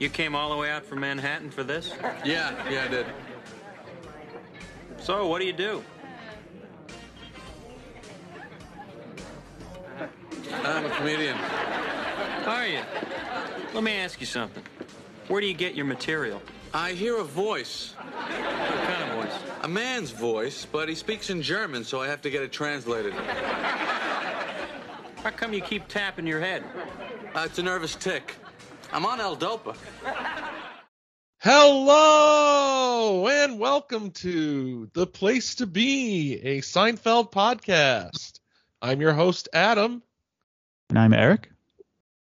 You came all the way out from Manhattan for this? Yeah, yeah, I did. So, what do you do? I'm a comedian. Are you? Let me ask you something. Where do you get your material? I hear a voice. What kind of voice? A man's voice, but he speaks in German, so I have to get it translated. How come you keep tapping your head? Uh, it's a nervous tick. I'm on L-Dopa. Hello and welcome to The Place to Be, a Seinfeld podcast. I'm your host, Adam. And I'm Eric.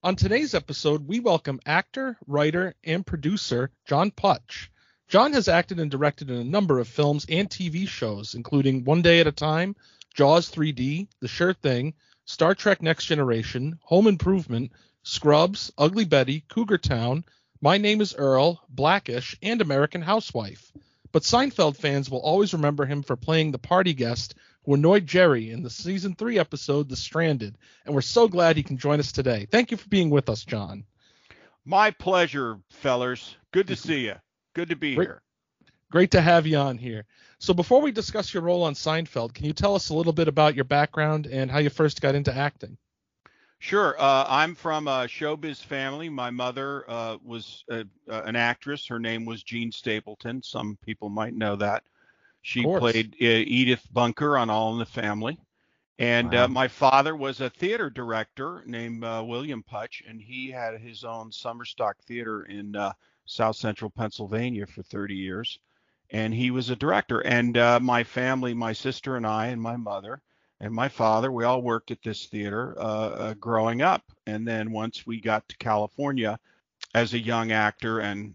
On today's episode, we welcome actor, writer, and producer John Putch. John has acted and directed in a number of films and TV shows, including One Day at a Time, Jaws 3D, The Sure Thing, Star Trek Next Generation, Home Improvement, Scrubs, Ugly Betty, Cougar Town, My Name is Earl, Blackish, and American Housewife. But Seinfeld fans will always remember him for playing the party guest who annoyed Jerry in the season three episode The Stranded, and we're so glad he can join us today. Thank you for being with us, John. My pleasure, fellers. Good to see you. Good to be Great. here. Great to have you on here. So before we discuss your role on Seinfeld, can you tell us a little bit about your background and how you first got into acting? Sure. Uh, I'm from a showbiz family. My mother uh, was a, uh, an actress. Her name was Jean Stapleton. Some people might know that. She played uh, Edith Bunker on All in the Family. And Wow. uh, my father was a theater director named uh, William Putch, and he had his own summer stock theater in uh, South Central Pennsylvania for 30 years. And he was a director. And uh, my family, my sister and I, and my mother, and my father, we all worked at this theater uh, uh, growing up. And then once we got to California as a young actor and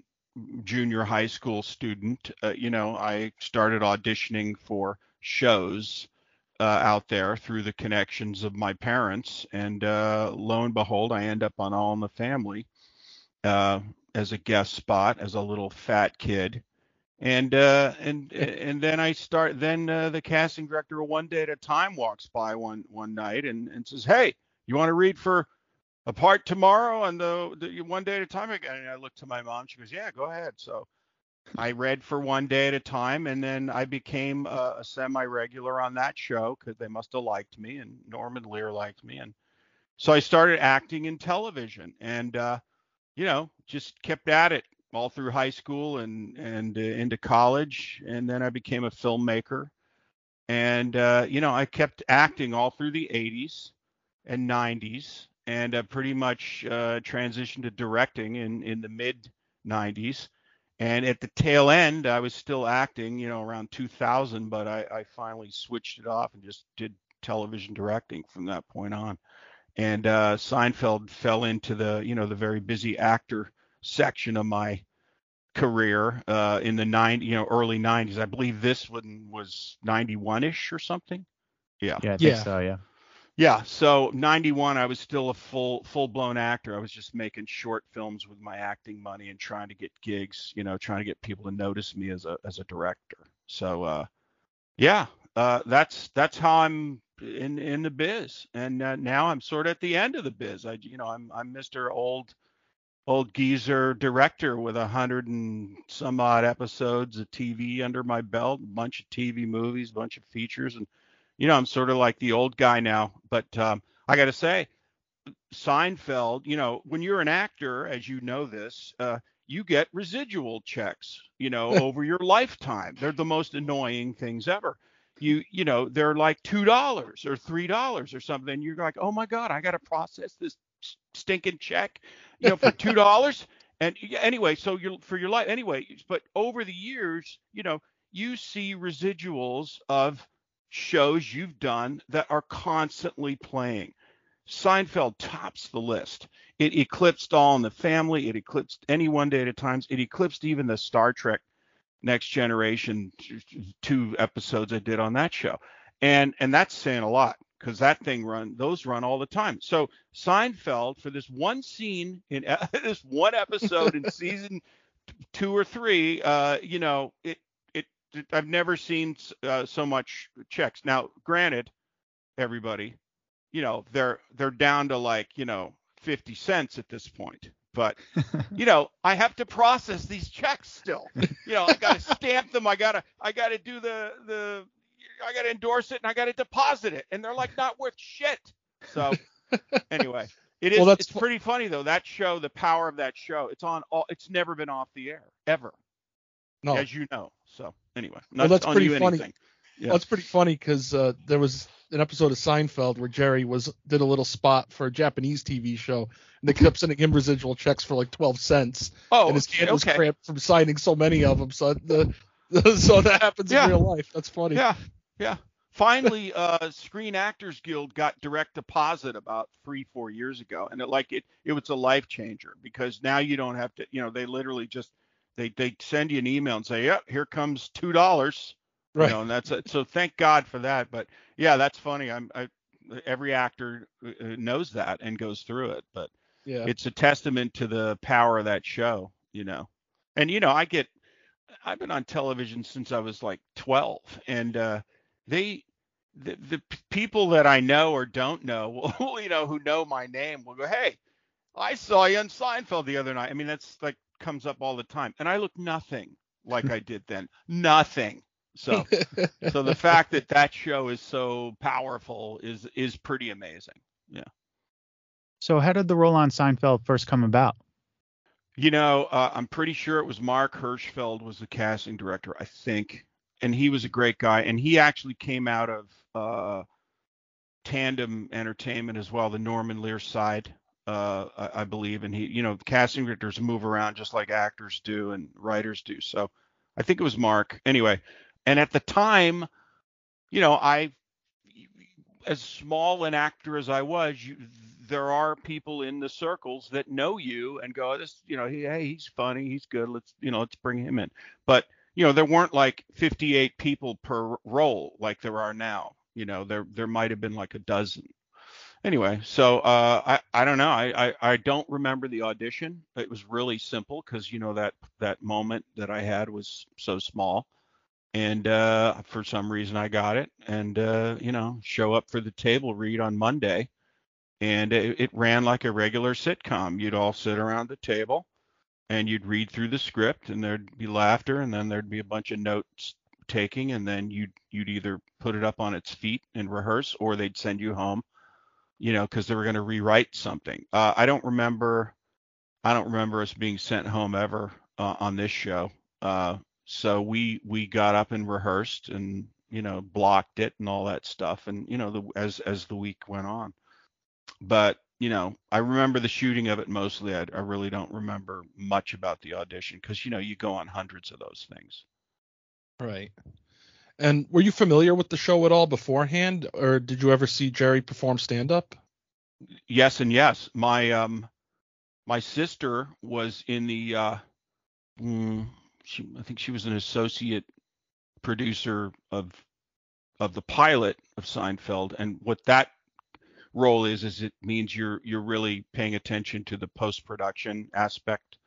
junior high school student, uh, you know, I started auditioning for shows uh, out there through the connections of my parents. And uh, lo and behold, I end up on All in the Family uh, as a guest spot as a little fat kid. And uh, and and then I start. Then uh, the casting director of One Day at a Time walks by one one night and, and says, "Hey, you want to read for a part tomorrow and the, the One Day at a Time?" again?" And I look to my mom. She goes, "Yeah, go ahead." So I read for One Day at a Time, and then I became a, a semi-regular on that show because they must have liked me, and Norman Lear liked me, and so I started acting in television, and uh, you know, just kept at it all through high school and and uh, into college, and then I became a filmmaker, and uh, you know, I kept acting all through the 80s and 90s, and uh, pretty much uh, transitioned to directing in in the mid 90s. And at the tail end, I was still acting, you know, around 2000, but I, I finally switched it off and just did television directing from that point on. And uh, Seinfeld fell into the, you know, the very busy actor section of my career uh, in the nine, you know, early 90s. I believe this one was 91ish or something. Yeah. Yeah, I think Yeah. so. Yeah. Yeah, so 91 I was still a full full-blown actor. I was just making short films with my acting money and trying to get gigs, you know, trying to get people to notice me as a as a director. So uh yeah, uh that's that's how I'm in in the biz. And uh, now I'm sort of at the end of the biz. I you know, I'm I'm Mr. old old geezer director with a hundred and some odd episodes of TV under my belt, a bunch of TV movies, a bunch of features and you know, I'm sort of like the old guy now, but um, I got to say, Seinfeld, you know, when you're an actor, as you know this, uh, you get residual checks, you know, over your lifetime. They're the most annoying things ever. You, you know, they're like two dollars or three dollars or something. You're like, oh my god, I got to process this stinking check, you know, for two dollars. and anyway, so you're for your life anyway. But over the years, you know, you see residuals of shows you've done that are constantly playing. Seinfeld tops the list. It eclipsed All in the Family. It eclipsed any One Day at a Time. It eclipsed even the Star Trek Next Generation two episodes I did on that show, and and that's saying a lot because that thing run those run all the time. So Seinfeld for this one scene in this one episode in season two or three, uh, you know, it it I've never seen uh, so much checks. Now, granted, everybody, you know, they're they're down to like you know 50 cents at this point. but you know, I have to process these checks still. You know, I got to stamp them. I gotta I gotta do the the I gotta endorse it and I gotta deposit it, and they're like not worth shit. So anyway, it is. Well, that's it's pretty funny though. That show, the power of that show, it's on all. It's never been off the air ever, No, as you know. So anyway, Well, that's pretty you funny. anything. yeah. Well, it's pretty funny because uh, there was an episode of Seinfeld where Jerry was did a little spot for a Japanese TV show, and they kept sending him residual checks for like twelve cents, Oh, and his hand was cramped from signing so many of them. So the, so that happens Yeah. in real life. That's funny. Yeah, yeah. Finally, uh, Screen Actors Guild got direct deposit about three, four years ago, and it like it, it was a life changer because now you don't have to, you know, they literally just they they send you an email and say, yep, here comes two dollars, Right. you know, and that's it. So thank God for that. But yeah, that's funny. I'm I, every actor uh, knows that and goes through it, but Yeah. it's a testament to the power of that show, you know. And you know, I get I've been on television since I was like 12 and uh they the, the people that I know or don't know, will, you know, who know my name will go, "Hey, I saw you on Seinfeld the other night." I mean, that's like comes up all the time. And I look nothing like I did then. Nothing. So so the fact that that show is so powerful is is pretty amazing. Yeah. So how did the role on Seinfeld first come about? You know, uh, I'm pretty sure it was Marc Hirschfeld was the casting director, I think, and he was a great guy. And he actually came out of uh, Tandem Entertainment as well, the Norman Lear side, uh, I, I believe. And he, you know, casting directors move around just like actors do and writers do. So I think it was Mark. Anyway, and at the time, you know, I, as small an actor as I was, you, there are people in the circles that know you and go, this, you know, he, hey, he's funny, he's good. Let's, you know, let's bring him in. But you know, there weren't like 58 people per role like there are now. You know, there there might have been like a dozen. Anyway, so uh, I I don't know. I, I I don't remember the audition. It was really simple because you know that that moment that I had was so small and uh, for some reason I got it, and uh, you know, show up for the table read on Monday, and it, it ran like a regular sitcom. You'd all sit around the table, and you'd read through the script, and there'd be laughter, and then there'd be a bunch of notes taking, and then you'd you'd either put it up on its feet and rehearse, or they'd send you home, you know, because they were going to rewrite something. Uh, I don't remember, I don't remember us being sent home ever uh, on this show. Uh, so we we got up and rehearsed and you know blocked it and all that stuff and you know the, as as the week went on but you know i remember the shooting of it mostly i, I really don't remember much about the audition because you know you go on hundreds of those things Right. And were you familiar with the show at all beforehand, or did you ever see Jerry perform stand up? yes and yes my um my sister was in the uh mm, she i think she was an associate producer of of the pilot of Seinfeld and what that role is is it means you're you're really paying attention to the post production aspect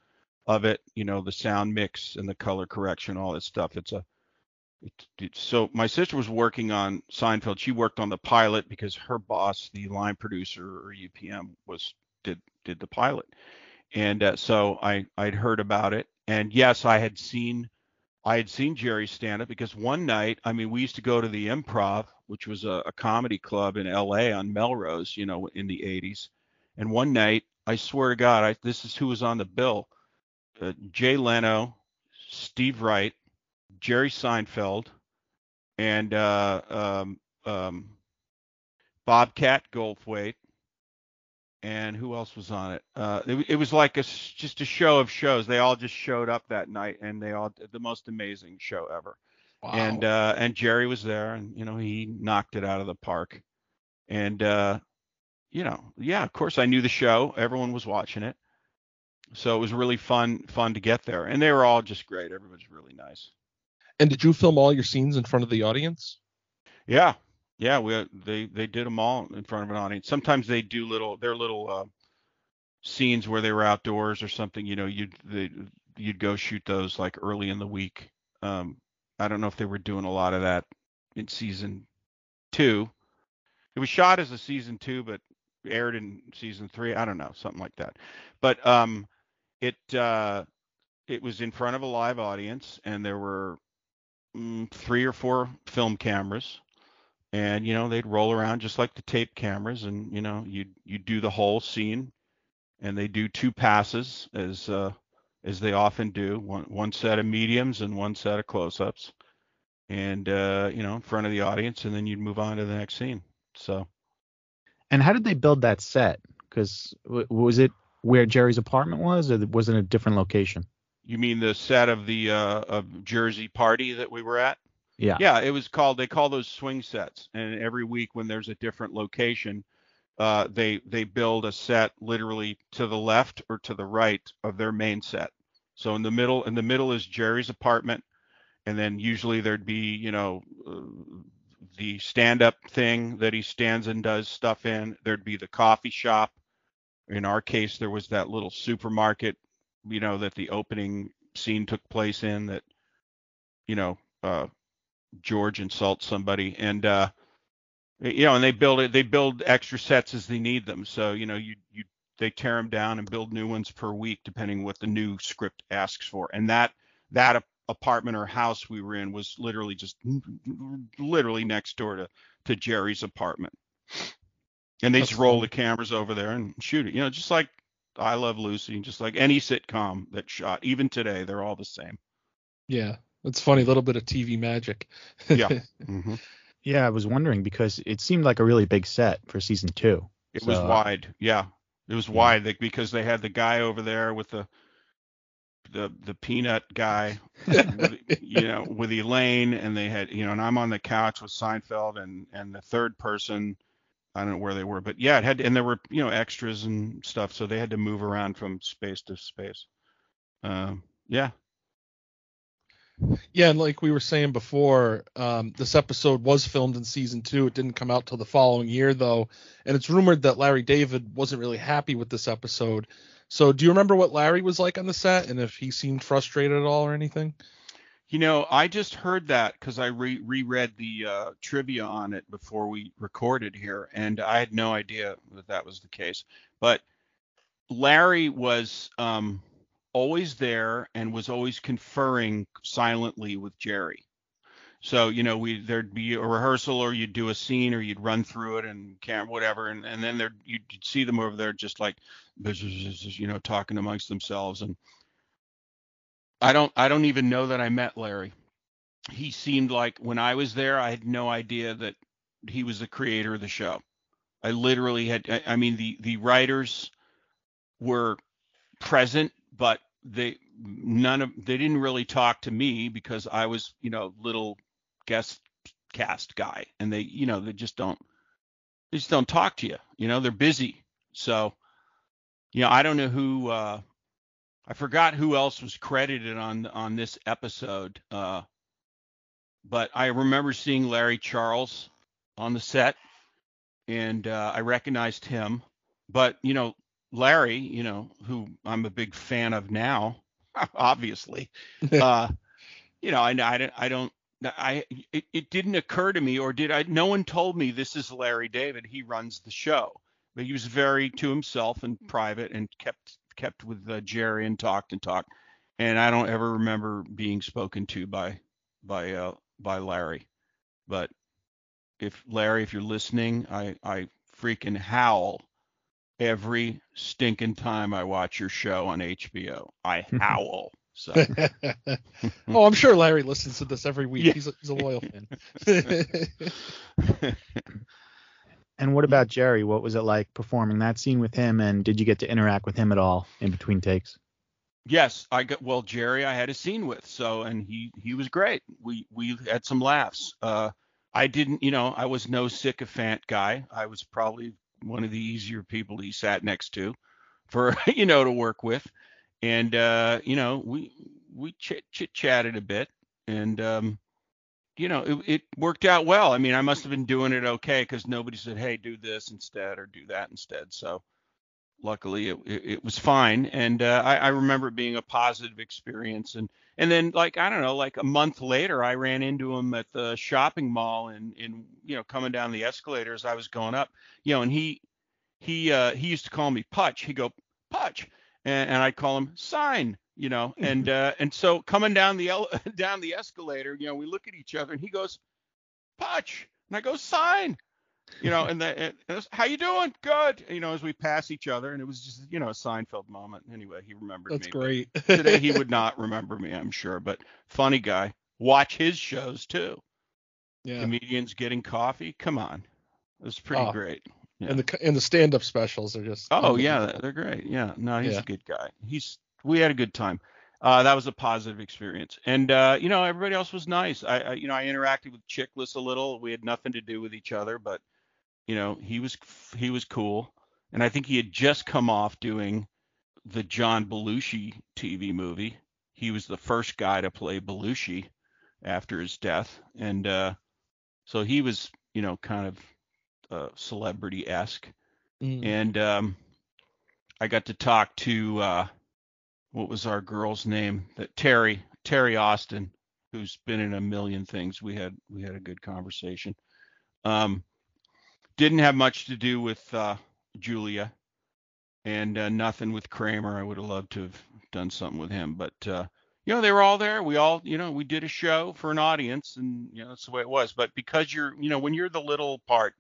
of it you know the sound mix and the color correction all that stuff. It's a so my sister was working on Seinfeld. She worked on the pilot because her boss the line producer or UPM was did did the pilot. And uh, so I I'd heard about it. And yes I had seen I had seen Jerry stand up because one night, I mean, we used to go to the Improv, which was a, a comedy club in LA on Melrose, you know, in the 80s. And one night, I swear to God, I, this is who was on the bill uh, Jay Leno, Steve Wright, Jerry Seinfeld, and uh, um, um, Bobcat Goldthwait. And who else was on it? Uh, it, it was like a just a show of shows. They all just showed up that night, and they all did the most amazing show ever Wow. and uh and Jerry was there and you know he knocked it out of the park and uh you know yeah of course I knew the show everyone was watching it so it was really fun fun to get there and they were all just great everybody's really nice and did you film all your scenes in front of the audience? yeah yeah we they they did them all in front of an audience sometimes they do little their little uh scenes where they were outdoors or something you know you'd they, you'd go shoot those like early in the week um I don't know if they were doing a lot of that in season two. It was shot as a season two, but aired in season three. I don't know, something like that. But um, it uh, it was in front of a live audience, and there were mm, three or four film cameras, and you know they'd roll around just like the tape cameras, and you know you you do the whole scene, and they do two passes as uh, as they often do, one one set of mediums and one set of close-ups, and uh, you know in front of the audience, and then you'd move on to the next scene. So And how did they build that set? Because w- was it where Jerry's apartment was, or was it a different location? you mean the set of the uh, of Jersey party that we were at? Yeah. Yeah, it was called. They call those swing sets, and every week when there's a different location, uh, they they build a set literally to the left or to the right of their main set. So in the middle, in the middle is Jerry's apartment, and then usually there'd be you know uh, the stand-up thing that he stands and does stuff in. There'd be the coffee shop. In our case, there was that little supermarket, you know, that the opening scene took place in. That you know. Uh, George insults somebody, and uh, you know, and they build it. They build extra sets as they need them. So you know, you you they tear them down and build new ones per week, depending what the new script asks for. And that that apartment or house we were in was literally just literally next door to to Jerry's apartment. And they That's just roll the cameras over there and shoot it. You know, just like I Love Lucy, just like any sitcom that shot. Even today, they're all the same. Yeah, it's funny. A little bit of TV magic. Yeah. hmm Yeah, I was wondering because it seemed like a really big set for season two. It was wide. Yeah. It was Yeah. wide like, because they had the guy over there with the the the peanut guy, with, you know, with Elaine, and they had, you know, and I'm on the couch with Seinfeld and and the third person, I don't know where they were, but yeah, it had, and there were, you know, extras and stuff, so they had to move around from space to space. Um, yeah, Yeah, and like we were saying before, um, this episode was filmed in season two. It didn't come out till the following year, though, and it's rumored that Larry David wasn't really happy with this episode. So, do you remember what Larry was like on the set, and if he seemed frustrated at all or anything? You know, I just heard that because I re- reread the uh, trivia on it before we recorded here, and I had no idea that that was the case. But Larry was um, always there and was always conferring silently with Jerry. So you know, we there'd be a rehearsal, or you'd do a scene, or you'd run through it and camera whatever, and, and then there you'd see them over there just like, you know, talking amongst themselves and. I don't I don't even know that I met Larry. He seemed like when I was there, I had no idea that he was the creator of the show. I literally had I, I mean the the writers were present, but they none of they didn't really talk to me because I was, you know, little guest cast guy and they, you know, they just don't they just don't talk to you. You know, they're busy. So, you know, I don't know who uh I forgot who else was credited on on this episode, uh, but I remember seeing Larry Charles on the set, and uh, I recognized him. But you know, Larry, you know, who I'm a big fan of now, obviously, uh, you know, I I don't I don't I it, it didn't occur to me, or did I? No one told me this is Larry David. He runs the show, but he was very to himself and private, and kept kept with uh, Jerry and talked and talked. And I don't ever remember being spoken to by by uh, by Larry. But if Larry, if you're listening, I I freaking howl every stinking time I watch your show on HBO. I howl. So oh, I'm sure Larry listens to this every week. Yeah. He's, a, he's a loyal fan. And what about Jerry? What was it like performing that scene with him? And did you get to interact with him at all in between takes? Yes, I got well Jerry I had a scene with, so and he he was great. We we had some laughs. Uh I didn't, you know, I was no sycophant guy. I was probably one of the easier people he sat next to for, you know, to work with. And uh, you know, we we chit chit chatted a bit and um you know, it, it worked out well. I mean, I must have been doing it okay because nobody said, "Hey, do this instead" or "Do that instead." So, luckily it, it, was fine and uh, I, I remember it being a positive experience and and then like i don't know like a month later i ran into him at the shopping mall and and you know coming down the escalator as i was going up you know and he he uh he used to call me putch. He go putch and, and I'd call him sign, you know, and uh, and so coming down the ele- down the escalator, you know, we look at each other, and he goes, Putch, and I go sign, you know, and, the, and it's, how you doing? Good, you know, as we pass each other, and it was just you know a Seinfeld moment. Anyway, he remembered That's me. but great. Today he would not remember me, I'm sure, but funny guy. Watch his shows too. yeah. Comedians getting coffee. Come on, it was pretty Oh. great. yeah. And the and the stand up specials are just Oh yeah, they're great. Yeah, no, he's Yeah. a good guy. He's we had a good time. Uh, that was a positive experience, and uh, you know everybody else was nice. I, I you know I interacted with Chiklis a little. We had nothing to do with each other, but you know he was he was cool, and I think he had just come off doing the John Belushi TV movie. He was the first guy to play Belushi after his death, and uh, so he was you know kind of uh, celebrity esque Mm. and um, I got to talk to uh, what was our girl's name? That Teri Teri Austin, who's been in a million things. We had we had a good conversation. Um, didn't have much to do with uh, Julia, and uh, nothing with Kramer. I would have loved to have done something with him, but uh, you know they were all there. We all you know we did a show for an audience, and you know that's the way it was. But because you're you know when you're the little part,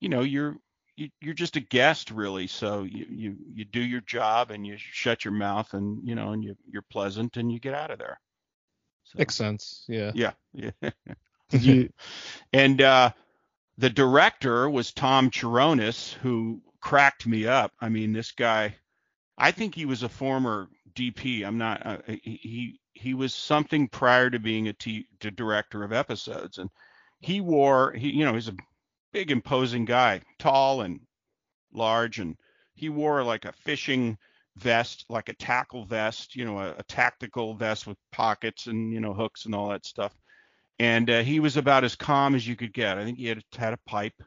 you know you're you, you're just a guest really so you, you you do your job and you shut your mouth and you know and you you're pleasant and you get out of there so, Makes sense. Yeah. yeah yeah you? and uh the director was Tom Cherones who cracked me up. I mean this guy i think he was a former dp i'm not uh, he he- was something prior to being a t the director of episodes. And he wore he you know he's a big imposing guy tall and large. And he wore like a fishing vest like a tackle vest you know a, a tactical vest with pockets and you know hooks and all that stuff and uh, he was about as calm as you could get. I think he had had a pipe.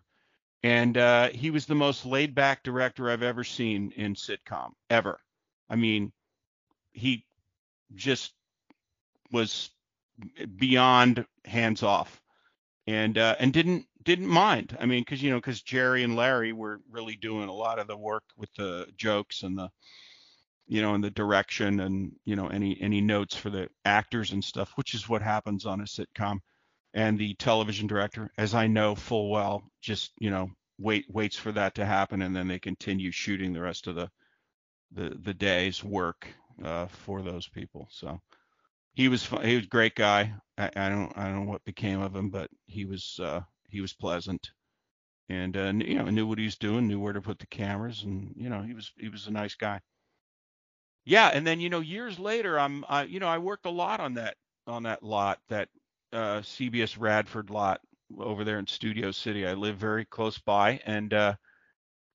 And uh, he was the most laid back director i've ever seen in sitcom ever. I mean he just was beyond hands off. And uh, and didn't didn't mind. I mean, because you know, because Jerry and Larry were really doing a lot of the work with the jokes and the you know and the direction and you know any any notes for the actors and stuff, which is what happens on a sitcom. And the television director, as I know full well, just you know wait waits for that to happen, and then they continue shooting the rest of the the the day's work uh, for those people. So he was he was a great guy. I, I don't I don't know what became of him, but he was uh, he was pleasant, and uh, you know knew what he was doing, knew where to put the cameras, and you know he was he was a nice guy. Yeah, and then you know years later, I'm I you know I worked a lot on that on that lot that uh, CBS Radford lot over there in Studio City. I live very close by, and uh,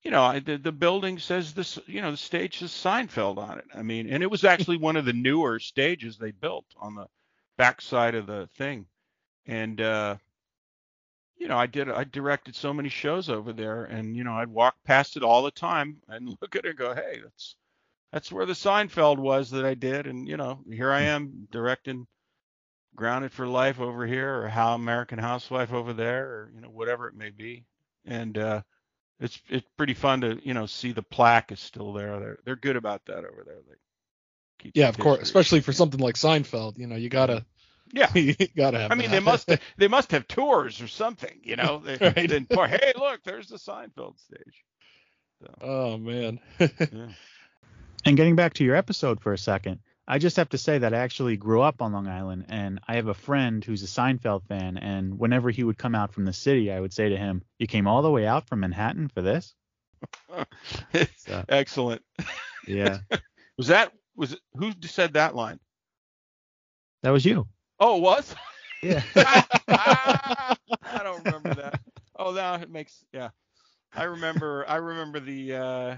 you know I, the the building says this you know the stage says Seinfeld on it. I mean, and it was actually one of the newer stages they built on the backside of the thing, and uh, you know I did I directed so many shows over there, and you know I'd walk past it all the time and look at it and go, hey, that's that's where the Seinfeld was that I did, and you know here I am directing Grounded for Life over here, or How American Housewife over there, or you know whatever it may be, and uh, it's it's pretty fun to you know see the plaque is still there. They're they're good about that over there. They keep Yeah, of course. Especially for something like Seinfeld, you know, you gotta Yeah. you gotta have. I mean, that. they must they must have tours or something, you know. They, Right. hey, look, there's the Seinfeld stage. oh man. Yeah. And getting back to your episode for a second, I just have to say that I actually grew up on Long Island, and I have a friend who's a Seinfeld fan. And whenever he would come out from the city, I would say to him, "You came all the way out from Manhattan for this?" So, Excellent. yeah, Was that was it, who said that line? that was you. Oh, it was. Yeah. I don't remember that. Oh, now it makes yeah. I remember. I remember the. Uh,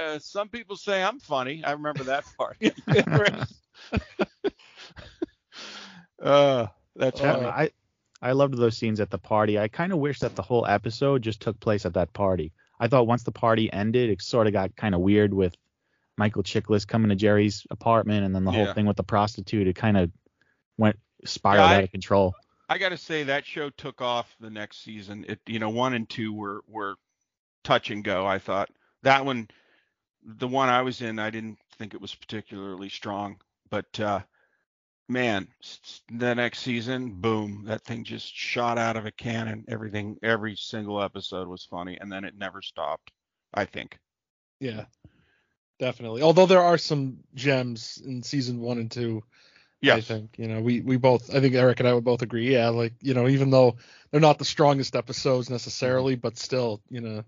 uh, some people say I'm funny. I remember that part. uh, that's Yeah, funny. I I loved those scenes at the party. I kind of wish that the whole episode just took place at that party. I thought once the party ended, it sort of got kind of weird with Michael Chiklis coming to Jerry's apartment, and then the Yeah. whole thing with the prostitute. It kind of went spiraled Yeah, I- out of control. I got to say that show took off the next season. It you know one and two were were touch and go. I thought that one, the one I was in, I didn't think it was particularly strong. But uh, man, the next season, boom, that thing just shot out of a cannon. Everything, every single episode was funny, and then it never stopped. I think. Yeah, definitely. Although there are some gems in season one and two. Yeah. I think you know we we both I think Eric and I would both agree. Yeah, like you know even though they're not the strongest episodes necessarily, but still you know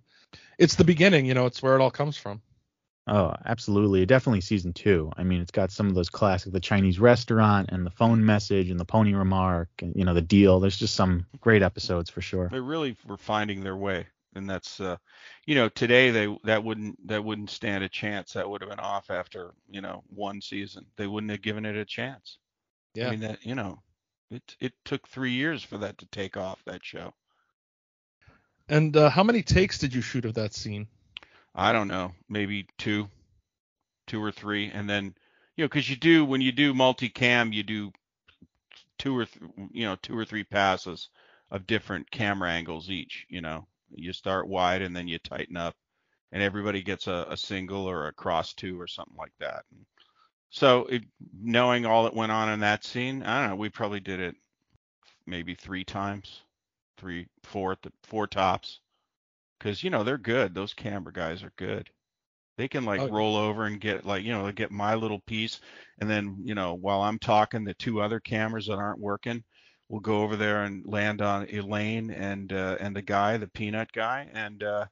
it's the beginning. You know it's where it all comes from. Oh, absolutely. Definitely season two. I mean, it's got some of those classic, the Chinese restaurant and the phone message and the pony remark and, you know, the deal. There's just some great episodes for sure. They really were finding their way. And that's, uh, you know, today they, that wouldn't, that wouldn't stand a chance. That would have been off after, you know, one season. They wouldn't have given it a chance. Yeah. I mean, that, you know, it, it took three years for that to take off, that show. And uh, how many takes did you shoot of that scene? I don't know, maybe two, two or three, and then you know, because you do when you do multicam, you do two or th- you know two or three passes of different camera angles each. You know, you start wide and then you tighten up, and everybody gets a, a single or a cross two or something like that. And so, it, knowing all that went on in that scene, I don't know. We probably did it maybe three times, three, four, four tops because you know they're good. Those camera guys are good. They can like oh, roll over and get like you know get my little piece, and then you know while I'm talking, the two other cameras that aren't working will go over there and land on Elaine and uh, and the guy, the peanut guy, and uh,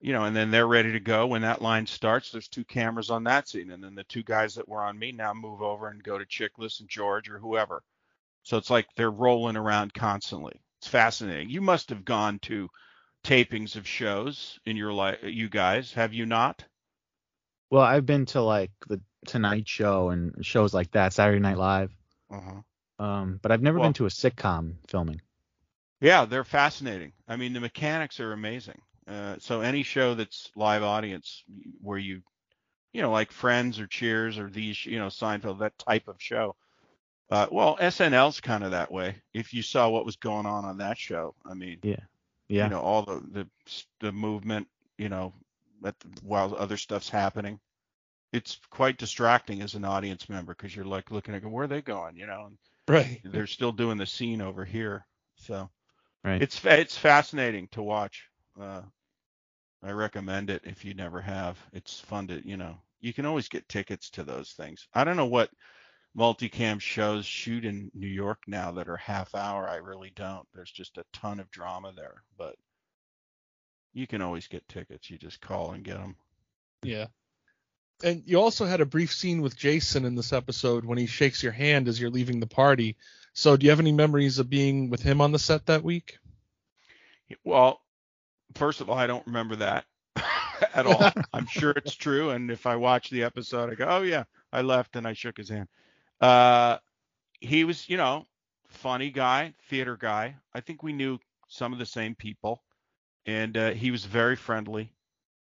you know, and then they're ready to go when that line starts. There's two cameras on that scene, and then the two guys that were on me now move over and go to Chiklis and George or whoever. So it's like they're rolling around constantly. It's fascinating. You must have gone to tapings of shows in your life, you guys, have you not? Well, I've been to like the Tonight Show and shows like that, Saturday Night Live. Uh-huh. Um, but I've never well, been to a sitcom filming. Yeah, they're fascinating. I mean, the mechanics are amazing. Uh, so any show that's live audience where you, you know, like Friends or Cheers or these, you know, Seinfeld, that type of show. Uh, well, SNL's kind of that way. If you saw what was going on on that show, I mean, yeah, yeah. You know, all the the the movement, you know, that while other stuff's happening. It's quite distracting as an audience member because you're like looking at where are they going, you know, and right. They're still doing the scene over here, so right. It's it's fascinating to watch. Uh, I recommend it if you never have. It's fun to, you know, you can always get tickets to those things. I don't know what multicam shows shoot in New York now that are half hour. I really don't. There's just a ton of drama there, but you can always get tickets. You just call and get them. Yeah. And you also had a brief scene with Jason in this episode when he shakes your hand as you're leaving the party. So, do you have any memories of being with him on the set that week? Well, first of all, I don't remember that at all. I'm sure it's true. And if I watch the episode, I go, oh, yeah, I left and I shook his hand. Uh, he was, you know, funny guy, theater guy. I think we knew some of the same people, and uh, he was very friendly.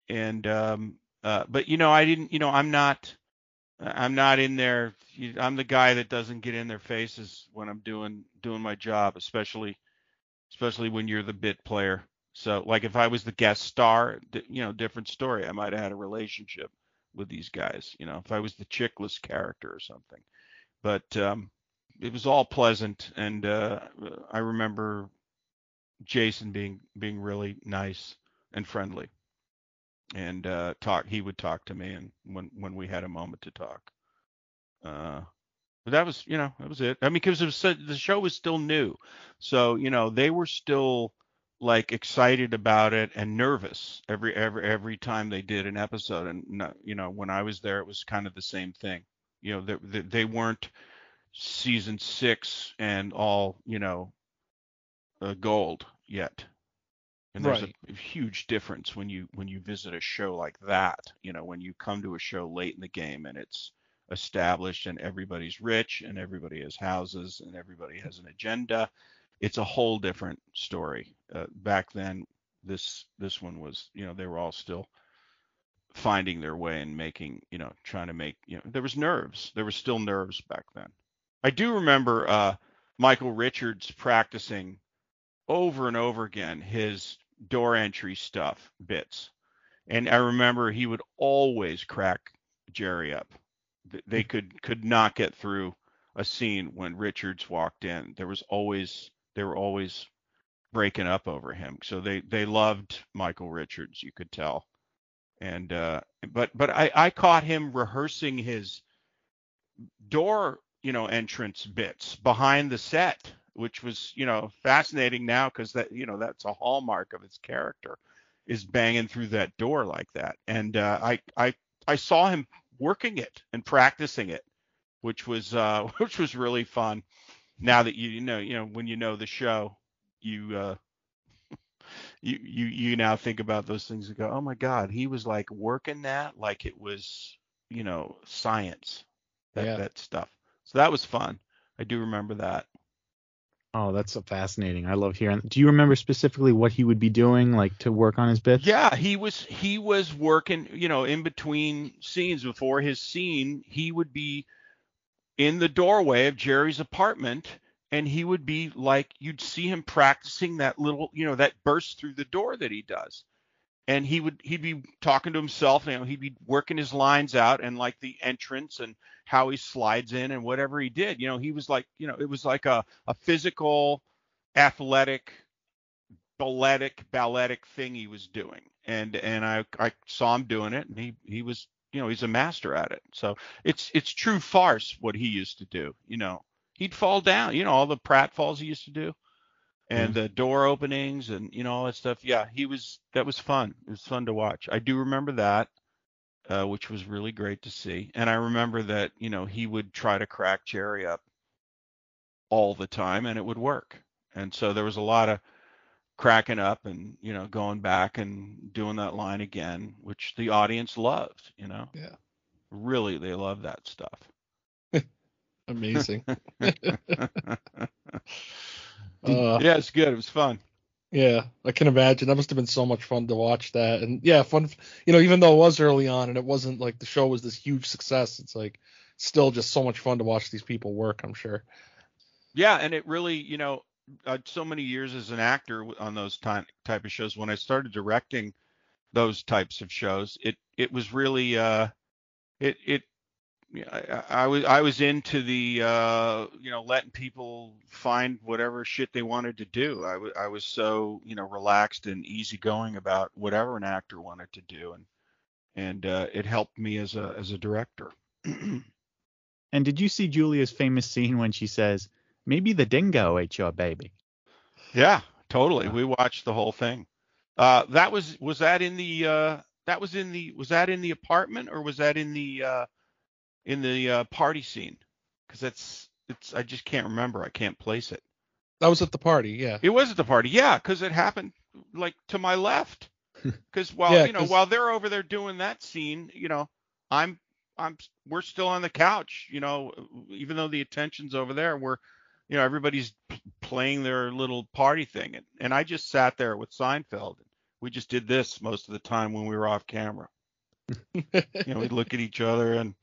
And um, uh, but you know, I didn't, you know, I'm not, I'm not in there. I'm the guy that doesn't get in their faces when I'm doing doing my job, especially especially when you're the bit player. So like if I was the guest star, you know, different story. I might have had a relationship with these guys. You know, if I was the Chiklis character or something but um, it was all pleasant, and uh, I remember Jason being being really nice and friendly, and uh, talk. He would talk to me, and when when we had a moment to talk. Uh, but that was, you know, that was it. I mean, because the show was still new, so you know they were still like excited about it and nervous every every every time they did an episode. And you know, when I was there, it was kind of the same thing. You know, they, they weren't season six and all, you know, uh, gold yet. And there's right. a, a, huge difference when you when you visit a show like that. You know, when you come to a show late in the game and it's established and everybody's rich and everybody has houses and everybody has an agenda. It's a whole different story. Uh, back then, this this one was, you know, they were all still finding their way and making, you know, trying to make, you know, there was nerves. There was still nerves back then. I do remember uh, Michael Richards practicing over and over again his door entry stuff bits. And I remember he would always crack Jerry up. They could could not get through a scene when Richards walked in. There was always they were always breaking up over him. So they they loved Michael Richards, you could tell. And uh but but I I caught him rehearsing his door, you know, entrance bits behind the set, which was, you know, fascinating now cuz that, you know, that's a hallmark of his character is banging through that door like that. And uh I I I saw him working it and practicing it, which was uh which was really fun. Now that you, you know, you know, when you know the show, you uh you you you now think about those things and go, "Oh my god, he was like working that like it was, you know, science." That Yeah. that stuff. So that was fun. I do remember that. Oh, that's so fascinating. I love hearing. Do you remember specifically what he would be doing, like to work on his bits? Yeah, he was he was working, you know, in between scenes before his scene, he would be in the doorway of Jerry's apartment and he would be like you'd see him practicing that little, you know, that burst through the door that he does. And he would he'd be talking to himself, you know, he'd be working his lines out and like the entrance and how he slides in and whatever he did. You know, he was like, you know, it was like a a physical athletic balletic balletic thing he was doing and and I I saw him doing it and he he was you know he's a master at it so it's it's true farce what he used to do you know he'd fall down you know all the pratfalls he used to do and the door openings and you know all that stuff. Yeah he was that was fun. It was fun to watch. I do remember that uh, which was really great to see. And I remember that you know he would try to crack Jerry up all the time and it would work. And so there was a lot of cracking up and you know going back and doing that line again which the audience loved you know? Yeah. really they love that stuff Amazing. Uh, yeah it's good it was fun Yeah, I can imagine. That must have been so much fun to watch that. And yeah, fun. You know, even though it was early on and it wasn't like the show was this huge success, it's like still just so much fun to watch these people work. I'm sure. yeah and it really you know uh, so many years as an actor on those time, type of shows when i started directing those types of shows it it was really uh it it I, I I was I was into the uh, you know letting people find whatever shit they wanted to do. I wa- I was so you know relaxed and easygoing about whatever an actor wanted to do, and and uh, it helped me as a as a director. And did you see Julia's famous scene when she says, "Maybe the dingo ate your baby"? yeah, totally. We watched the whole thing. Uh, that was was that in the uh, that was in the was that in the apartment or was that in the uh, in the uh, party scene? Because that's it's I just can't remember. I can't place it. That was at the party. Yeah. It was at the party, yeah, because it happened like to my left. Because while Yeah, you know 'cause- while they're over there doing that scene, you know, I'm I'm we're still on the couch, you know, even though the attention's over there, we're you know everybody's p- playing their little party thing, and, and I just sat there with Seinfeld. We just did this most of the time when we were off camera. You know, we'd look at each other and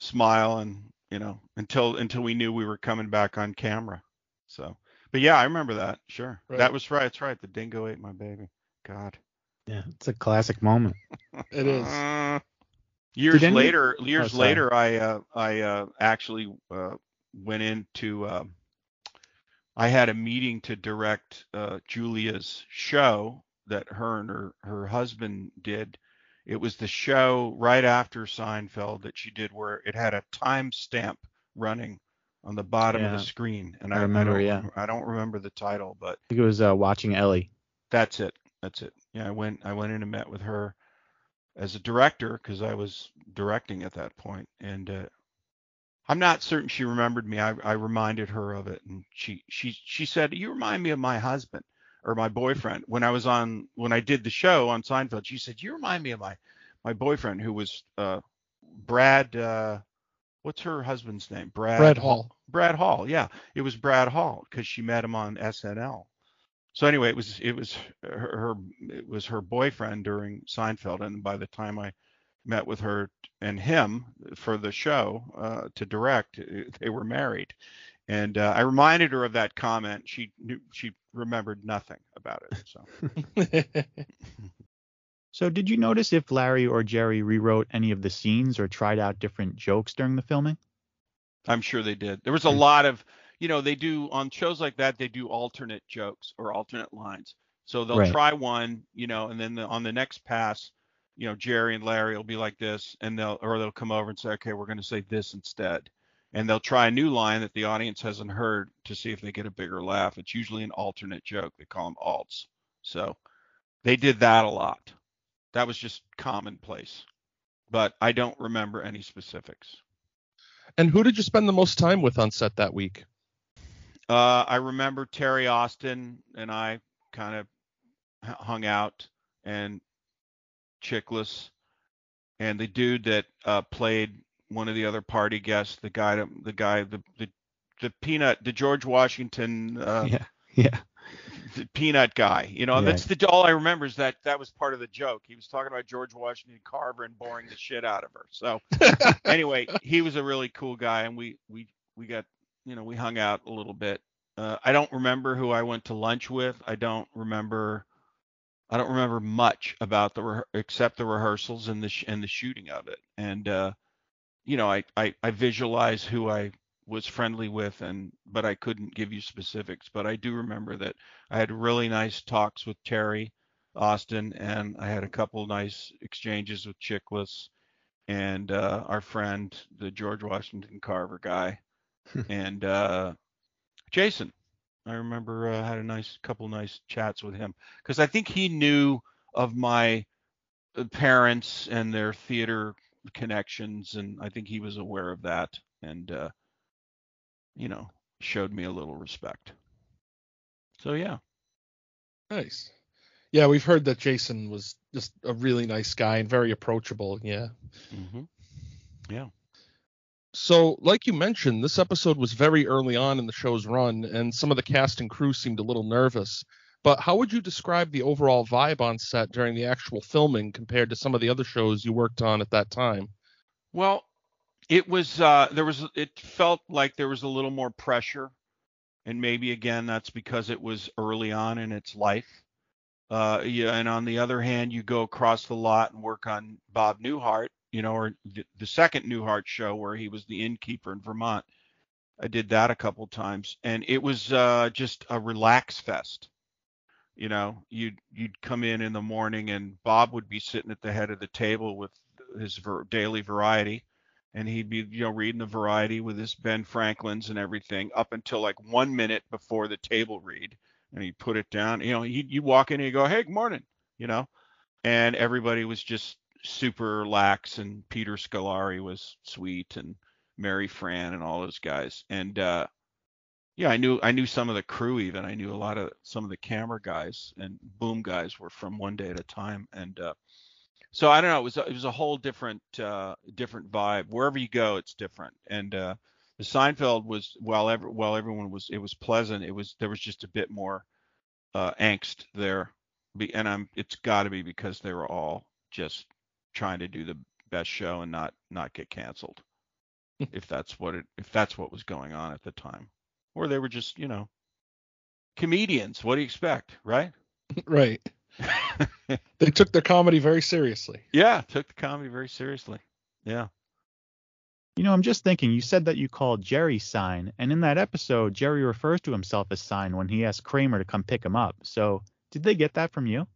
smile, and you know, until until we knew we were coming back on camera. So, but yeah, I remember that. Sure, Right. that was right. That's right. The dingo ate my baby. God. Yeah, it's a classic moment. It is. Uh, years any- later, years sorry. later, I uh, I uh, actually uh, went into. Uh, I had a meeting to direct uh, Julia's show that her and her her husband did. It was the show right after Seinfeld that she did, where it had a time stamp running on the bottom of the screen, and I I, remember, don't, yeah. I don't remember the title, but I think it was uh, watching Ellie. that's it. That's it. Yeah, I went I went in and met with her as a director because I was directing at that point, and uh, I'm not certain she remembered me. I, I reminded her of it, and she she she said, "You remind me of my husband or my boyfriend." When I was on when I did the show on Seinfeld, she said, "You remind me of my my boyfriend who was uh, Brad. Uh, what's her husband's name? Brad. Brad Hall. Brad Hall. Yeah, it was Brad Hall because she met him on SNL. So anyway, it was it was her, her it was her boyfriend during Seinfeld, and by the time I met with her and him for the show uh, to direct, uh, they were married. And uh, I reminded her of that comment. She knew she remembered nothing about it. So So, did you notice if Larry or Jerry rewrote any of the scenes or tried out different jokes during the filming? I'm sure they did. There was a Hmm. lot of, you know, they do on shows like that, they do alternate jokes or alternate lines. So they'll Right. try one, you know, and then the, on the next pass, you know, Jerry and Larry will be like this, and they'll or they'll come over and say, okay, we're going to say this instead, and they'll try a new line that the audience hasn't heard to see if they get a bigger laugh. It's usually an alternate joke. They call them alts. So they did that a lot. That was just commonplace, but I don't remember any specifics. And who did you spend the most time with on set that week? Uh, I remember Teri Austin and I kind of hung out and Chiklis and the dude that uh, played one of the other party guests, the guy, the guy, the the, the peanut, the George Washington, uh, yeah. Yeah. the peanut guy. You know, Yeah. that's the all I remember is that that was part of the joke. He was talking about George Washington Carver and boring the shit out of her. So anyway, he was a really cool guy, and we we we got you know we hung out a little bit. Uh, I don't remember who I went to lunch with. I don't remember. I don't remember much about the re- except the rehearsals and the sh- and the shooting of it. And uh, you know, I, I I visualize who I was friendly with, and but I couldn't give you specifics. But I do remember that I had really nice talks with Teri Austin, and I had a couple nice exchanges with Chiklis and uh, our friend, the George Washington Carver guy, and uh, Jason. I remember uh, had a nice couple nice chats with him because I think he knew of my uh, parents and their theater connections, and I think he was aware of that, and uh, you know, showed me a little respect. So yeah, Nice. Yeah, we've heard that Jason was just a really nice guy and very approachable. Yeah. hmm yeah. So, like you mentioned, this episode was very early on in the show's run, and some of the cast and crew seemed a little nervous. But how would you describe the overall vibe on set during the actual filming compared to some of the other shows you worked on at that time? Well, it was uh there was it felt like there was a little more pressure and maybe again that's because it was early on in its life. Uh yeah, and on the other hand, you go across the lot and work on Bob Newhart, you know, or the, second Newhart show where he was the innkeeper in Vermont. I did that a couple times and it was uh just a relax fest. You know, you'd you'd come in in the morning and Bob would be sitting at the head of the table with his ver- daily variety. And he'd be you know reading the variety with his ben franklin's and everything up until like one minute before the table read. And he'd put it down you know he'd, you'd walk in and he'd go hey good morning you know? And everybody was just super lax and peter scolari was sweet and mary frann and all those guys. And uh yeah i knew i knew some of the crew even i knew a lot of some of the camera guys and boom guys were from one day at a time and uh so I don't know. It was a, it was a whole different uh, different vibe. Wherever you go, it's different. And uh, the Seinfeld was while ever while everyone was it was pleasant. It was there was just a bit more uh, angst there. And I'm it's got to be because they were all just trying to do the best show and not not get canceled. if that's what it if that's what was going on at the time, or they were just you know comedians. What do you expect, right? right. They took their comedy very seriously. yeah, took the comedy very seriously. Yeah. You know, I'm just thinking, you said that you called Jerry Sign, and in that episode, Jerry refers to himself as Sign when he asked Kramer to come pick him up. So, did they get that from you?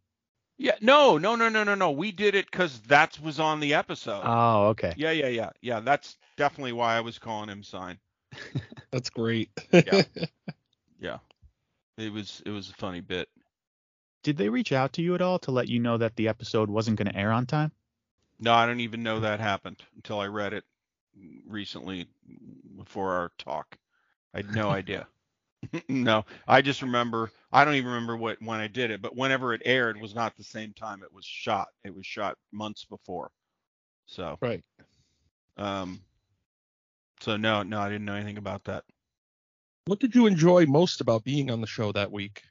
Yeah, no, no, no, no, no, no. We did it because that was on the episode. Oh, okay. yeah, yeah, yeah, yeah. That's definitely why I was calling him sign. That's great. Yeah. Yeah, it was it was a funny bit. Did they reach out to you at all to let you know that the episode wasn't going to air on time? No, I don't even know that happened until I read it recently before our talk. I had no idea. no, I just remember. I don't even remember what when I did it, but whenever it aired was not the same time it was shot. It was shot months before. So, right. um, so no, no, I didn't know anything about that. What did you enjoy most about being on the show that week?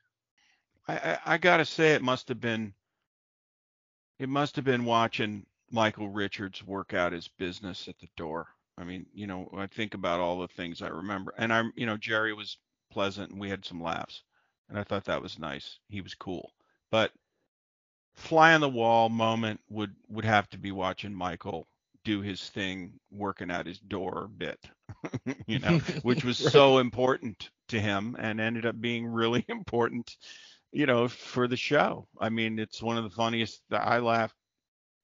I, I, I gotta say it must have been it must have been watching Michael Richards work out his business at the door. I mean, you know, I think about all the things I remember. And I'm you know, Jerry was pleasant and we had some laughs. And I thought that was nice. He was cool. But fly on the wall moment would would have to be watching Michael do his thing working at his door bit, you know, which was Right. so important to him and ended up being really important, you know, for the show. I mean, it's one of the funniest. That I laughed,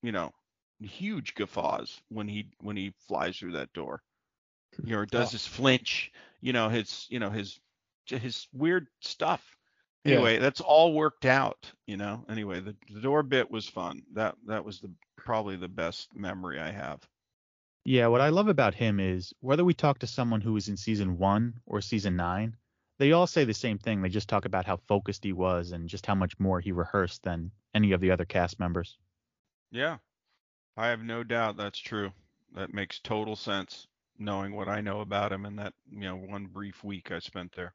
you know, huge guffaws when he when he flies through that door. You know, or does Oh. his flinch, you know, his you know his his weird stuff. Yeah. Anyway, that's all worked out, you know. Anyway, the, the door bit was fun. That that was the probably the best memory I have. Yeah, what I love about him is whether we talk to someone who was in season one or season nine, they all say the same thing. They just talk about how focused he was and just how much more he rehearsed than any of the other cast members. Yeah. I have no doubt that's true. That makes total sense knowing what I know about him in that, you know, one brief week I spent there.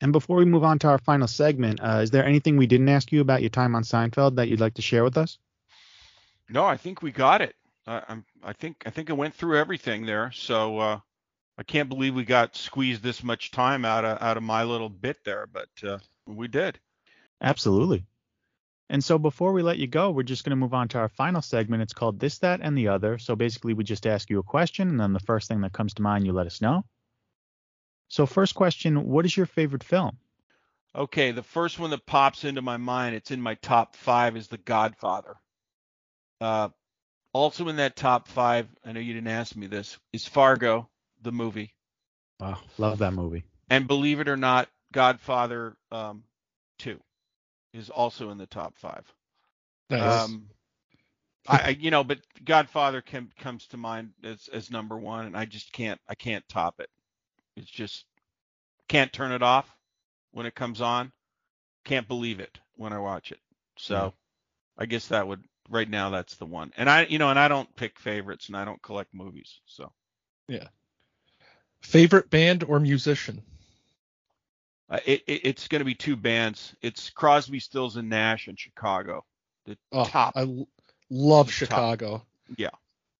And before we move on to our final segment, uh, is there anything we didn't ask you about your time on Seinfeld that you'd like to share with us? No, I think we got it. I, I'm I think I think I went through everything there. So uh I can't believe we got squeezed this much time out of out of my little bit there, but uh we did. Absolutely. And so before we let you go, we're just going to move on to our final segment. It's called This, That, and the Other. So basically, we just ask you a question, and then the first thing that comes to mind, you let us know. So, first question What is your favorite film? Okay, the first one that pops into my mind, it's in my top five, is The Godfather. Uh, also in that top five, I know you didn't ask me this, is Fargo, the movie. Wow, love that movie. And believe it or not, Godfather um, 2 is also in the top five. Nice. Um, I, I, you know, but Godfather com- comes to mind as, as number one, and I just can't, I can't top it. It's just can't turn it off when it comes on. Can't believe it when I watch it. So, Yeah. I guess that would right now that's the one. And I, you know, and I don't pick favorites, and I don't collect movies. So, Yeah. Favorite band or musician? uh, it, it it's going to be two bands. It's Crosby, Stills, and Nash in Chicago. The Oh, top. I l- love Top. Chicago. Yeah.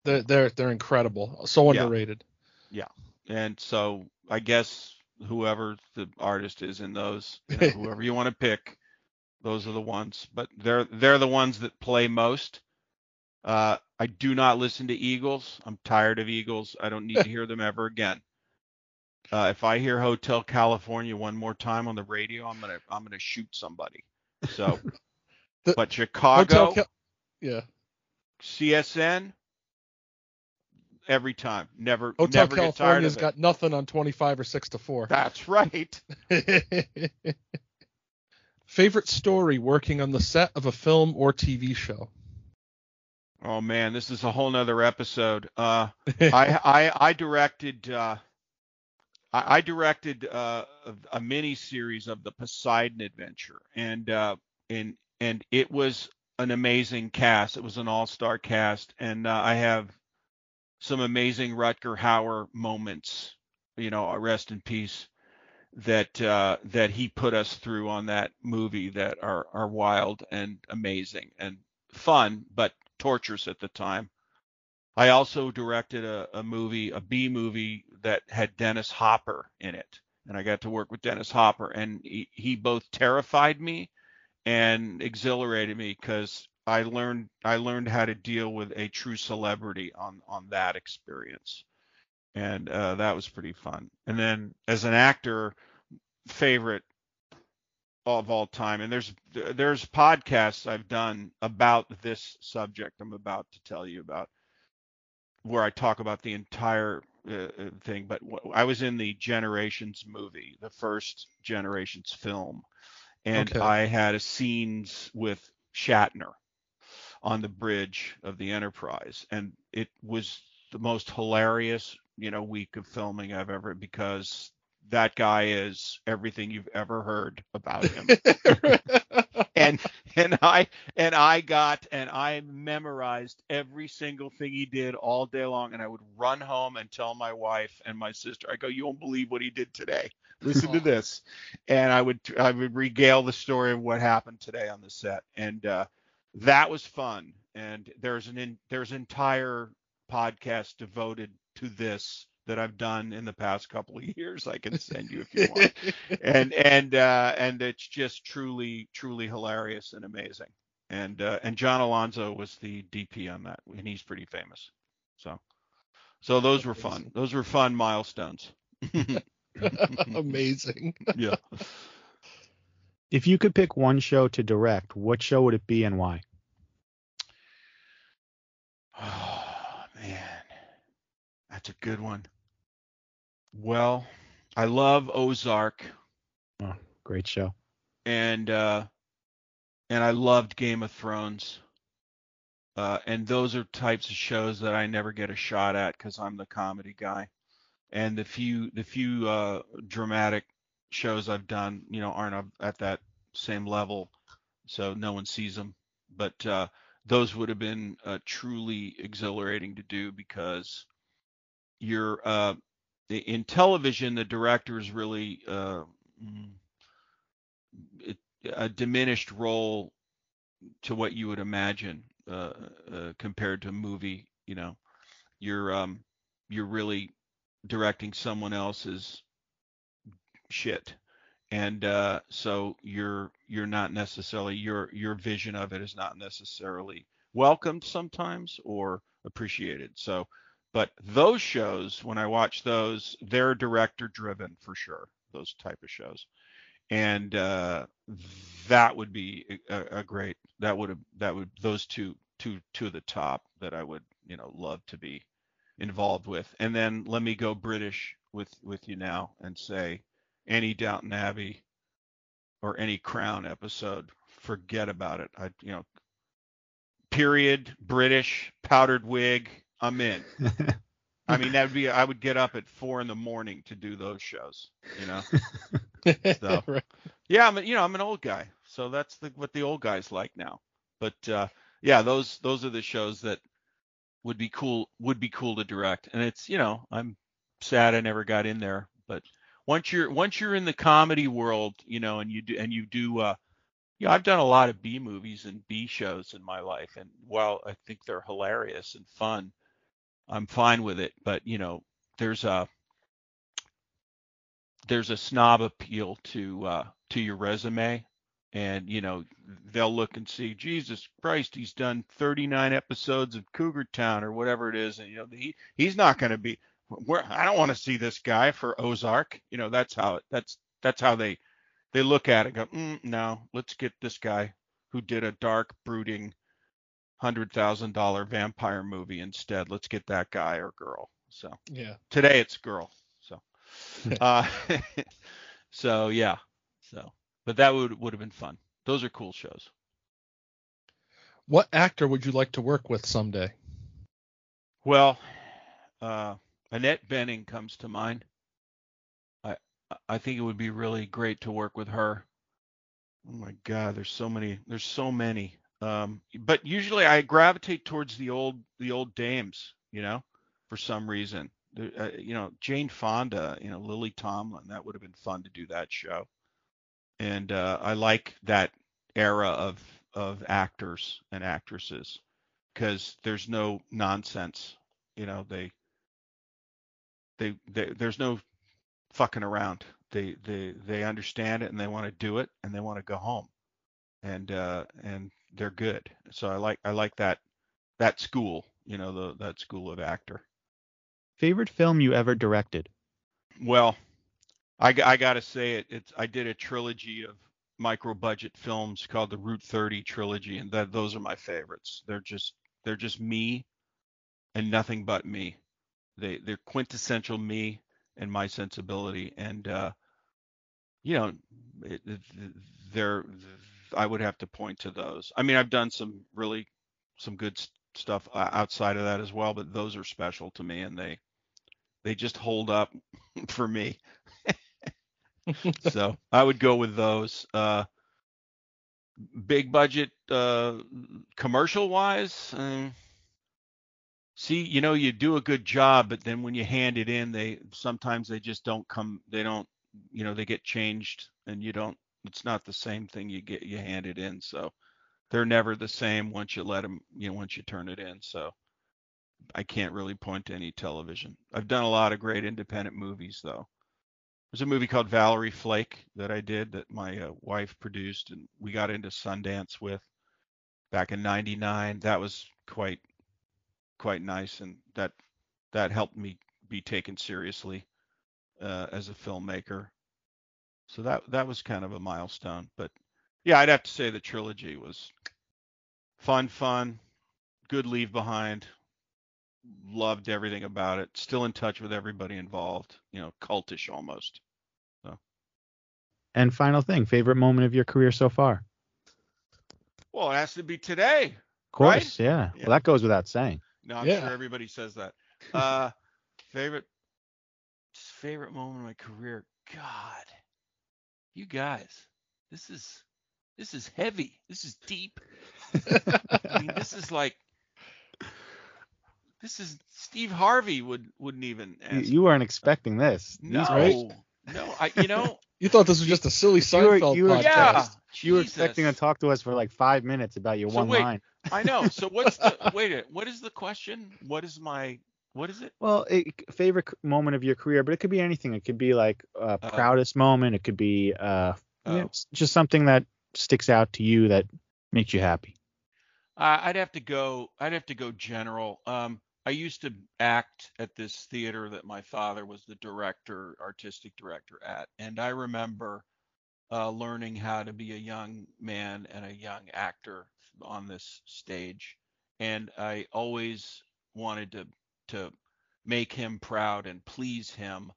They're they're they're incredible. So underrated. Yeah. underrated. And so I guess whoever the artist is in those, you know, whoever you want to pick, those are the ones. But they're they're the ones that play most. Uh, I do not listen to Eagles. I'm tired of Eagles. I don't need to hear them ever again. Uh, if I hear Hotel California one more time on the radio, I'm gonna I'm gonna shoot somebody. So, The- but Chicago, Cal- yeah. CSN, every time, never Hotel never get tired of it. got nothing on 25 or 6 to 4. That's right. Favorite story working on the set of a film or TV show? Oh man, this is a whole nother episode. Uh, I, I I directed uh, I, I directed uh, a, a mini series of the Poseidon Adventure, and uh, and and it was an amazing cast. It was an all-star cast, and uh, I have some amazing Rutger Hauer moments. You know, rest in peace. That uh, that he put us through on that movie that are are wild and amazing and fun, but torturous at the time. I also directed a, a movie, a B movie that had Dennis Hopper in it, and I got to work with Dennis Hopper, and he, he both terrified me and exhilarated me because I learned I learned how to deal with a true celebrity on on that experience, and uh, that was pretty fun. And then as an actor, favorite of all time, and there's there's podcasts I've done about this subject I'm about to tell you about, where I talk about the entire uh, uh, thing. But w- I was in the Generations movie, the first Generations film, and Okay. I had a scenes with Shatner on the bridge of the Enterprise, and it was the most hilarious, you know, week of filming I've ever because that guy is everything you've ever heard about him. and and I and I got and I memorized every single thing he did all day long. And I would run home and tell my wife and my sister I go you won't believe what he did today. Listen to this. And I would I would regale the story of what happened today on the set. And uh that was fun and there's an in, there's entire podcast devoted to this that I've done in the past couple of years. I can send you if you want. and and uh, and it's just truly truly hilarious and amazing. And uh, and John Alonzo was the DP on that, and he's pretty famous. So so those were fun. Those were fun milestones. Amazing. yeah. If you could pick one show to direct, what show would it be and why? Oh man, that's a good one. Well, I love Ozark, Oh, great show. and uh, and I loved Game of Thrones. Uh, and those are types of shows that I never get a shot at because I'm the comedy guy. And the few the few uh, dramatic shows I've done, you know, aren't at that same level, so no one sees them. But uh, those would have been uh, truly exhilarating to do because you're uh, in television, the director is really uh, mm, a diminished role to what you would imagine uh, uh, compared to a movie. You know, you're um, you're really directing someone else's shit, and uh, so you're you're not necessarily your your vision of it is not necessarily welcomed sometimes or appreciated. So, but those shows, when I watch those, they're director driven for sure. Those type of shows, and uh, that would be a, a great. That would have that would those two two to the top that I would you know love to be involved with. And then let me go British with with you now and say any Downton Abbey or any Crown episode, forget about it. I you know period British powdered wig, I'm in. I mean that would be I would get up at four in the morning to do those shows, you know. So- Right. Yeah, I'm a, you know I'm an old guy, so that's the, what the old guys like now. But uh, yeah, those those are the shows that would be cool would be cool to direct. And it's you know I'm sad I never got in there, but once you're once you're in the comedy world, you know, and you do and you do uh, know I've done a lot of B movies and B shows in my life, and while I think they're hilarious and fun, I'm fine with it. But you know there's a there's a snob appeal to uh, to your resume, and you know they'll look and see, Jesus Christ, he's done 39 episodes of Cougar Town or whatever it is, and you know he he's not going to be. I don't want to see this guy for Ozark. You know that's how that's that's how they they look at it. Go, mm, no, let's get this guy who did a dark, brooding, hundred thousand dollar vampire movie instead. Let's get that guy or girl. So Yeah. today it's girl. So, uh, so yeah. So, but that would would have been fun. Those are cool shows. What actor would you like to work with someday? Well, uh, Annette Bening comes to mind. I I think it would be really great to work with her. Oh my God, there's so many. There's so many. Um, but usually I gravitate towards the old the old dames. You know, for some reason. Uh, you know, Jane Fonda. You know, Lily Tomlin. That would have been fun to do that show. And uh, I like that era of of actors and actresses because there's no nonsense. You know, they they, they there's no fucking around. They they they understand it and they want to do it and they want to go home. And uh and they're good. So I like I like that that school, you know, the that school of actor. Favorite film you ever directed? Well, I, I gotta say it. It's I did a trilogy of micro budget films called the Route 30 trilogy, and that those are my favorites. They're just they're just me and nothing but me. They they're quintessential me and my sensibility, and uh, you know, it, it, they're I would have to point to those. I mean, I've done some really some good stuff uh, outside of that as well, but those are special to me, and they they just hold up for me. so I would go with those. Uh, big budget, uh, commercial wise. Um, see, you know, you do a good job, but then when you hand it in, they sometimes they just don't come. They don't, you know, they get changed, and you don't. It's not the same thing you get you hand it in. So they're never the same once you let them. You know, once you turn it in. So I can't really point to any television. I've done a lot of great independent movies though. There's a movie called Valerie Flake that I did that my uh, wife produced and we got into Sundance with back in 99. That was quite quite nice and that that helped me be taken seriously uh, as a filmmaker. So that that was kind of a milestone, but yeah, I'd have to say the trilogy was fun, fun, good leave behind. Loved everything about it. Still in touch with everybody involved. You know, cultish almost. So. And final thing, favorite moment of your career so far? Well, it has to be today. Of course, Right? yeah. Yeah. Well, that goes without saying. No, I'm Yeah. sure everybody says that. Uh, favorite favorite moment of my career. God, you guys, this is this is heavy. This is deep. I mean, this is like this is Steve Harvey would wouldn't even You, ask. you weren't expecting this. no, right? no, I you know You thought this was just a silly You were- you were- podcast. yeah. You were expecting to talk to us for like five minutes about your So one wait. line. I know. So what's the wait? a What is the question? What is my what is it? Well, it, favorite moment of your career, but it could be anything. It could be like uh, Uh, proudest moment. It could be uh, you know, Oh. just something that sticks out to you that makes you happy. Uh, I'd have to go. I'd have to go general. Um, I used to act at this theater that my father was the director, artistic director at, and I remember uh, learning how to be a young man and a young actor on this stage, and I always wanted to to make him proud and please him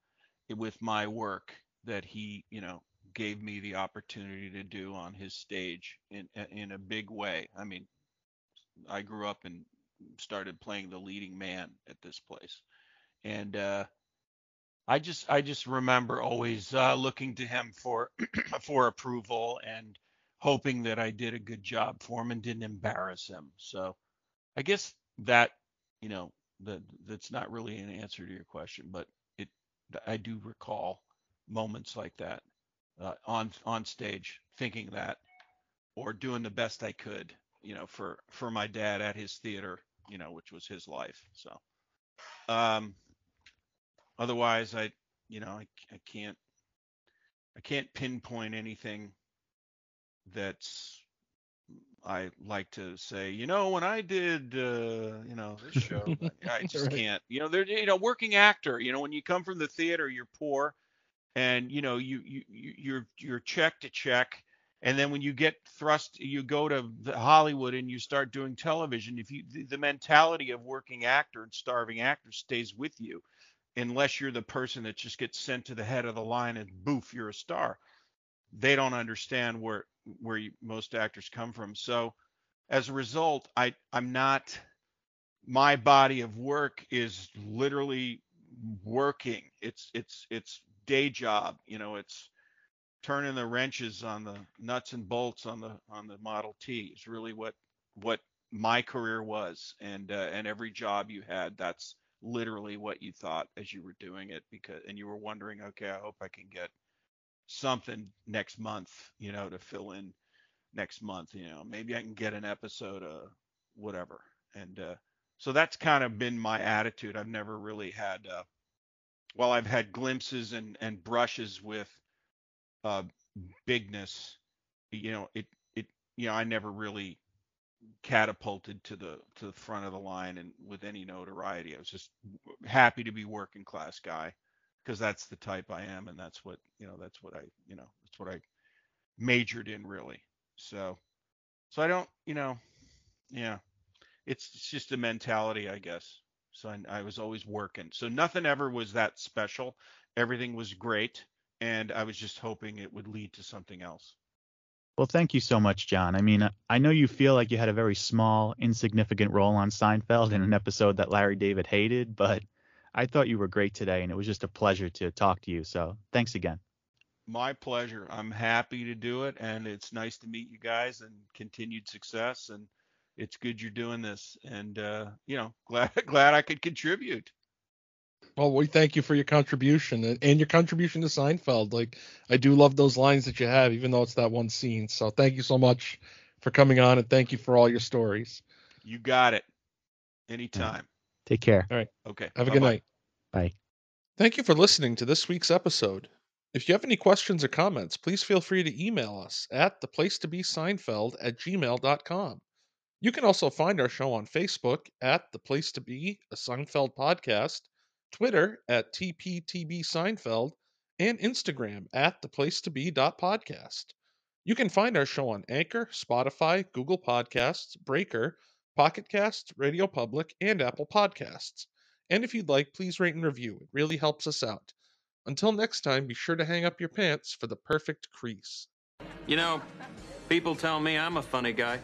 with my work that he, you know, gave me the opportunity to do on his stage in in a big way. I mean, I grew up and started playing the leading man at this place, and uh, I just I just remember always uh, looking to him for for approval and hoping that I did a good job for him and didn't embarrass him. So I guess that you know that that's not really an answer to your question, but it I do recall moments like that uh, on on stage thinking that or doing the best I could, you know, for for my dad at his theater, you know, which was his life. So, um, otherwise, I, you know, I, I can't I can't pinpoint anything that's I like to say, you know, when I did, uh, you know, this show, I just Right. can't. You know, they're, you know, working actor. You know, when you come from the theater, you're poor, and you know, you you you- you're you're check to check, and then when you get thrust, you go to the Hollywood and you start doing television. If you the, the mentality of working actor and starving actor stays with you, unless you're the person that just gets sent to the head of the line and boof, you're a star. They don't understand where where you, most actors come from. So as a result, I I'm not my body of work is literally working. It's it's it's day job, you know, it's turning the wrenches on the nuts and bolts on the on the Model T. Is really what what my career was and uh, and every job you had that's literally what you thought as you were doing it because and you were wondering okay I hope I can get something next month you know to fill in next month you know. Maybe I can get an episode of whatever. And uh, so that's kind of been my attitude. I've never really had uh, while I've had glimpses and and brushes with uh bigness. You know it it you know I never really catapulted to the to the front of the line and with any notoriety. I was just happy to be working class guy because that's the type I am and that's what you know that's what I you know that's what I majored in really. So so I don't you know yeah. It's, it's just a mentality I guess. So I, I was always working. So nothing ever was that special. Everything was great and I was just hoping it would lead to something else. Well, thank you so much, John. I mean, I know you feel like you had a very small, insignificant role on Seinfeld in an episode that Larry David hated, but I thought you were great today, and it was just a pleasure to talk to you. So thanks again. My pleasure. I'm happy to do it, and it's nice to meet you guys and continued success. And it's good you're doing this, and uh, you know, glad glad I could contribute. Well, we thank you for your contribution and, and your contribution to Seinfeld. Like, I do love those lines that you have, even though it's that one scene. So thank you so much for coming on, and thank you for all your stories. You got it. Anytime. Take care. All right. Okay. Have a good Bye-bye. night. Bye. Thank you for listening to this week's episode. If you have any questions or comments, please feel free to email us at theplacetobeseinfeld at gmail.com. You can also find our show on Facebook at The Place to Be, a Seinfeld podcast, Twitter at TPTB Seinfeld, and Instagram at theplacetobe.podcast. You can find our show on Anchor, Spotify, Google Podcasts, Breaker, Pocket Casts, Radio Public, and Apple Podcasts. And if you'd like, please rate and review. It really helps us out. Until next time, be sure to hang up your pants for the perfect crease. You know, people tell me I'm a funny guy.